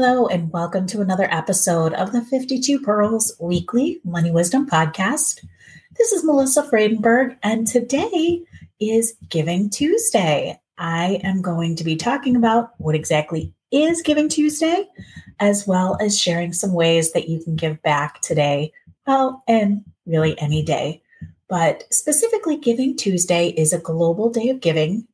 Hello, and welcome to another episode of the 52 Pearls Weekly Money Wisdom Podcast. This is Melissa Friedenberg, and today is Giving Tuesday. I am going to be talking about what exactly is Giving Tuesday, as well as sharing some ways that you can give back today, well, and really any day. But specifically, Giving Tuesday is a global day of giving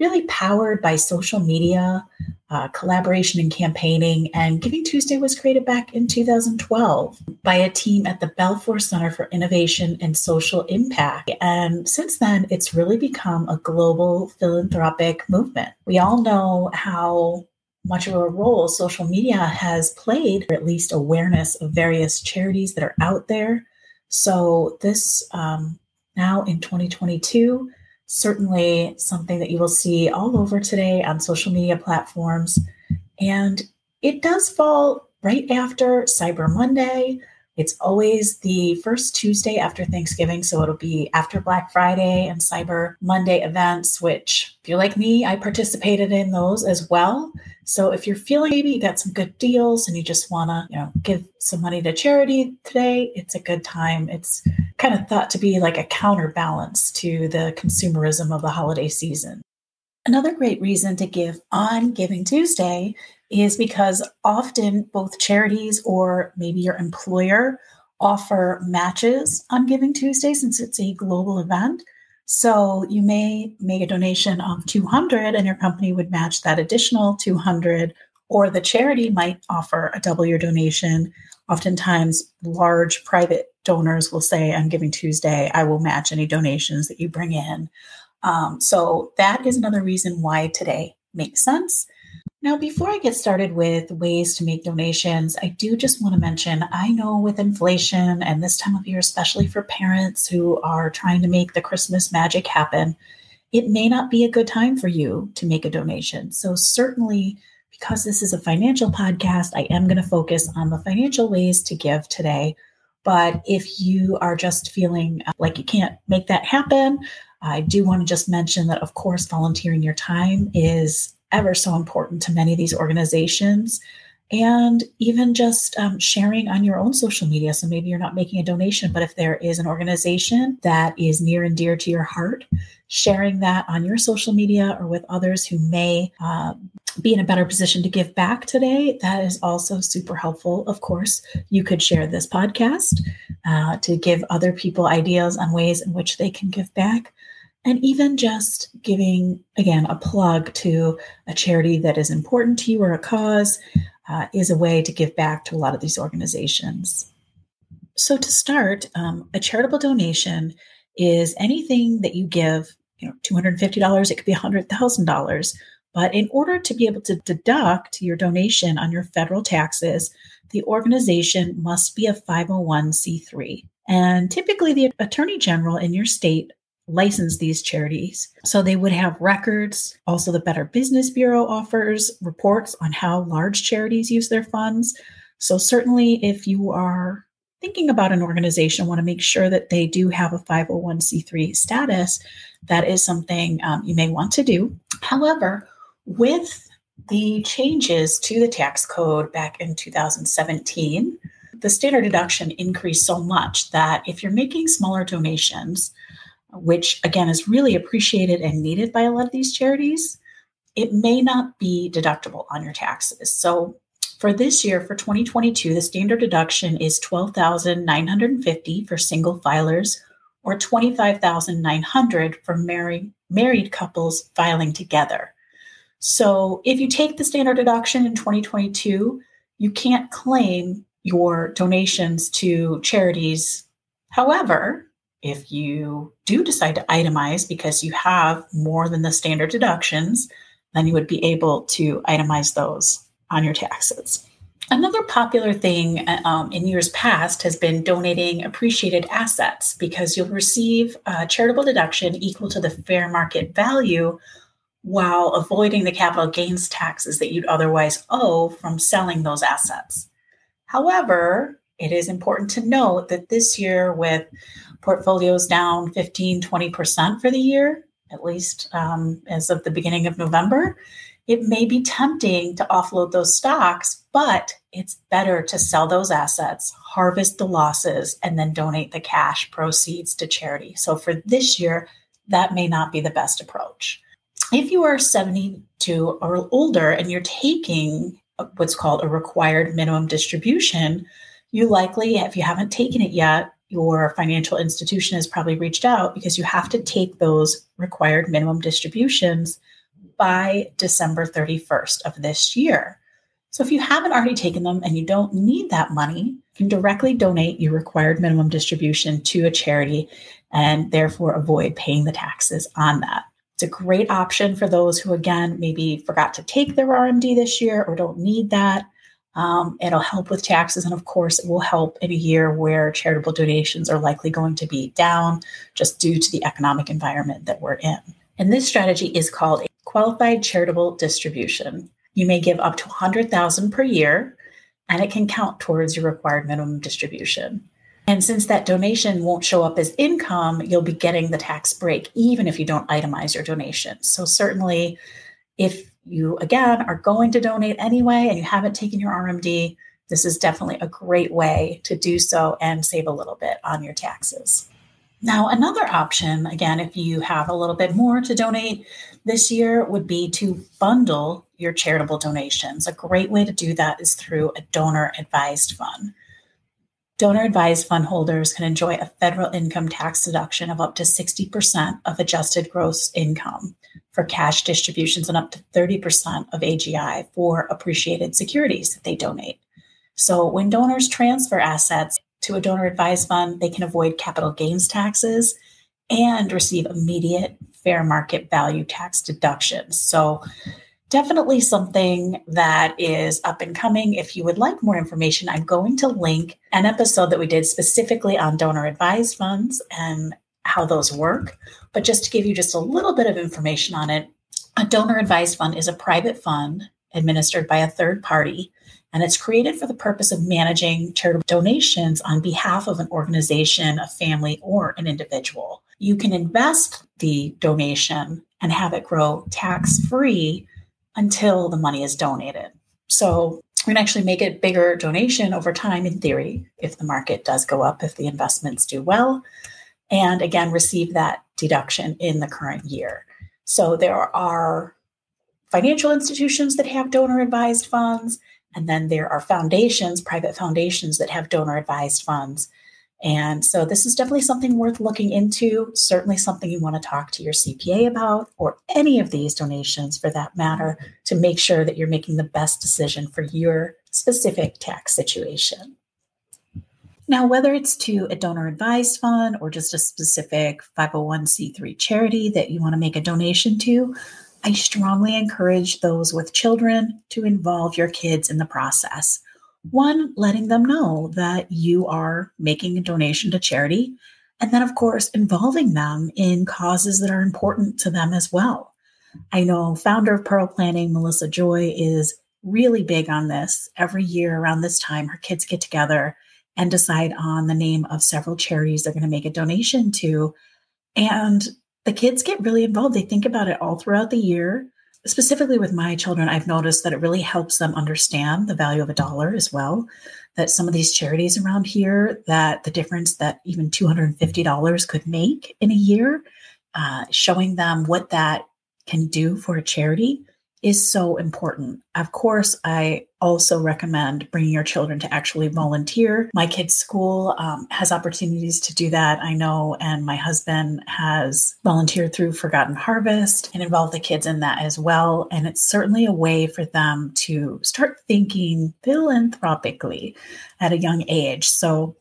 really powered by social media, uh, collaboration and campaigning. And Giving Tuesday was created back in 2012 by a team at the Belfer Center for Innovation and Social Impact. And since then, it's really become a global philanthropic movement. We all know how much of a role social media has played, or at least awareness of various charities that are out there. So, this um, now in 2022, certainly something that you will see all over today on social media platforms. And it does fall right after Cyber Monday. It's always the first Tuesday after Thanksgiving. So it'll be after Black Friday and Cyber Monday events, which, if you're like me, I participated in those as well. So if you're feeling maybe you got some good deals and you just want to, you know, give some money to charity today, it's a good time. It's kind of thought to be like a counterbalance to the consumerism of the holiday season. Another great reason to give on Giving Tuesday is because often both charities or maybe your employer offer matches on Giving Tuesday since it's a global event. So you may make a donation of 200 and your company would match that additional 200 or the charity might offer a double your donation. Oftentimes large private donors will say on Giving Tuesday, I will match any donations that you bring in. Um, so that is another reason why today makes sense. Now, before I get started with ways to make donations, I do just want to mention I know with inflation and this time of year, especially for parents who are trying to make the Christmas magic happen, it may not be a good time for you to make a donation. So, certainly, because this is a financial podcast, I am going to focus on the financial ways to give today. But if you are just feeling uh, like you can't make that happen, I do want to just mention that, of course, volunteering your time is ever so important to many of these organizations. And even just um, sharing on your own social media. So maybe you're not making a donation, but if there is an organization that is near and dear to your heart, sharing that on your social media or with others who may uh, be in a better position to give back today, that is also super helpful. Of course, you could share this podcast uh, to give other people ideas on ways in which they can give back and even just giving again a plug to a charity that is important to you or a cause uh, is a way to give back to a lot of these organizations. So to start um, a charitable donation is anything that you give you know $250 it could be $100000 but in order to be able to deduct your donation on your federal taxes the organization must be a 501c3 and typically, the attorney general in your state license these charities. So they would have records. Also, the Better Business Bureau offers reports on how large charities use their funds. So, certainly, if you are thinking about an organization, want to make sure that they do have a 501c3 status, that is something um, you may want to do. However, with the changes to the tax code back in 2017, the standard deduction increased so much that if you're making smaller donations, which again is really appreciated and needed by a lot of these charities, it may not be deductible on your taxes. So for this year, for 2022, the standard deduction is 12,950 for single filers or 25,900 for married married couples filing together. So if you take the standard deduction in 2022, you can't claim your donations to charities. However, if you do decide to itemize because you have more than the standard deductions, then you would be able to itemize those on your taxes. Another popular thing um, in years past has been donating appreciated assets because you'll receive a charitable deduction equal to the fair market value while avoiding the capital gains taxes that you'd otherwise owe from selling those assets. However, it is important to note that this year, with portfolios down 15, 20% for the year, at least um, as of the beginning of November, it may be tempting to offload those stocks, but it's better to sell those assets, harvest the losses, and then donate the cash proceeds to charity. So for this year, that may not be the best approach. If you are 72 or older and you're taking what's called a required minimum distribution, you likely, if you haven't taken it yet, your financial institution has probably reached out because you have to take those required minimum distributions by December 31st of this year. So if you haven't already taken them and you don't need that money, you can directly donate your required minimum distribution to a charity and therefore avoid paying the taxes on that. It's a great option for those who, again, maybe forgot to take their RMD this year or don't need that. Um, it'll help with taxes. And of course, it will help in a year where charitable donations are likely going to be down just due to the economic environment that we're in. And this strategy is called a qualified charitable distribution. You may give up to 100,000 per year and it can count towards your required minimum distribution. And since that donation won't show up as income, you'll be getting the tax break even if you don't itemize your donation. So certainly if you again are going to donate anyway and you haven't taken your RMD, this is definitely a great way to do so and save a little bit on your taxes. Now, another option, again, if you have a little bit more to donate this year, would be to bundle your charitable donations. A great way to do that is through a donor advised fund. Donor advised fund holders can enjoy a federal income tax deduction of up to 60% of adjusted gross income for cash distributions and up to 30% of AGI for appreciated securities that they donate. So when donors transfer assets to a donor advised fund, they can avoid capital gains taxes and receive immediate fair market value tax deductions. So definitely something that is up and coming. If you would like more information, I'm going to link an episode that we did specifically on donor advised funds and how those work. But just to give you just a little bit of information on it, a donor advised fund is a private fund administered by a third party, and it's created for the purpose of managing charitable donations on behalf of an organization, a family, or an individual. You can invest the donation and have it grow tax free until the money is donated. So we can actually make a bigger donation over time in theory if the market does go up, if the investments do well and again receive that deduction in the current year. So there are financial institutions that have donor advised funds, and then there are foundations, private foundations that have donor advised funds. And so this is definitely something worth looking into, certainly something you want to talk to your CPA about, or any of these donations for that matter, to make sure that you're making the best decision for your specific tax situation. Now, whether it's to a donor advised fund or just a specific 501c3 charity that you want to make a donation to, I strongly encourage those with children to involve your kids in the process. One, letting them know that you are making a donation to charity. And then, of course, involving them in causes that are important to them as well. I know founder of Pearl Planning, Melissa Joy, is really big on this. Every year around this time, her kids get together and decide on the name of several charities they're going to make a donation to. And the kids get really involved. They think about it all throughout the year. Specifically with my children, I've noticed that it really helps them understand the value of a dollar as well. That some of these charities around here, that the difference that even $250 could make in a year, uh, showing them what that can do for a charity is so important. Of course, I also recommend bringing your children to actually volunteer. My kids' school um, has opportunities to do that, I know, and my husband has volunteered through Forgotten Harvest and involved the kids in that as well. And it's certainly a way for them to start thinking philanthropically at a young age. So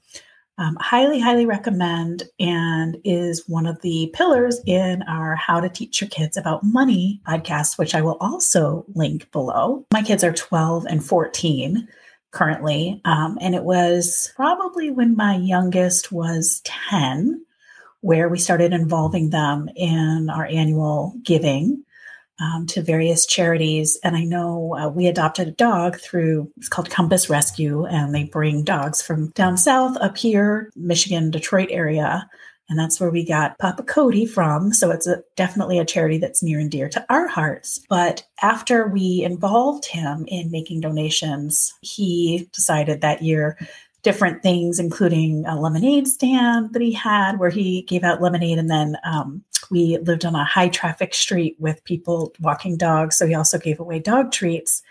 Um, highly, highly recommend and is one of the pillars in our How to Teach Your Kids About Money podcast, which I will also link below. My kids are 12 and 14 currently. Um, and it was probably when my youngest was 10 where we started involving them in our annual giving um, to various charities. And I know uh, we adopted a dog through, it's called Compass Rescue, and they bring dogs from down south up here, Michigan, Detroit area. And that's where we got Papa Cody from. So it's a, definitely a charity that's near and dear to our hearts. But after we involved him in making donations, he decided that year different things, including a lemonade stand that he had where he gave out lemonade. And then um, we lived on a high traffic street with people walking dogs. So he also gave away dog treats.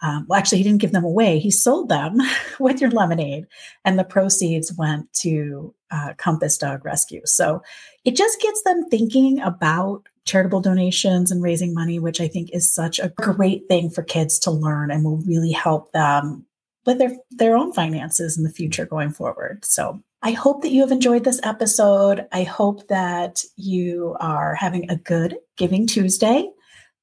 Um, well, actually, he didn't give them away. He sold them with your lemonade, and the proceeds went to uh, Compass Dog Rescue. So it just gets them thinking about charitable donations and raising money, which I think is such a great thing for kids to learn and will really help them with their, their own finances in the future going forward. So I hope that you have enjoyed this episode. I hope that you are having a good Giving Tuesday.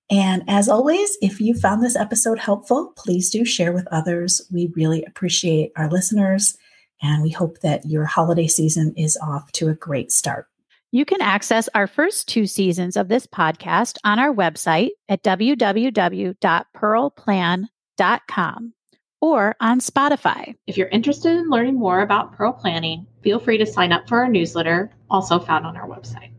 And as always, if you found this episode helpful, please do share with others. We really appreciate our listeners, and we hope that your holiday season is off to a great start. You can access our first two seasons of this podcast on our website at www.pearlplan.com or on Spotify. If you're interested in learning more about Pearl Planning, feel free to sign up for our newsletter, also found on our website.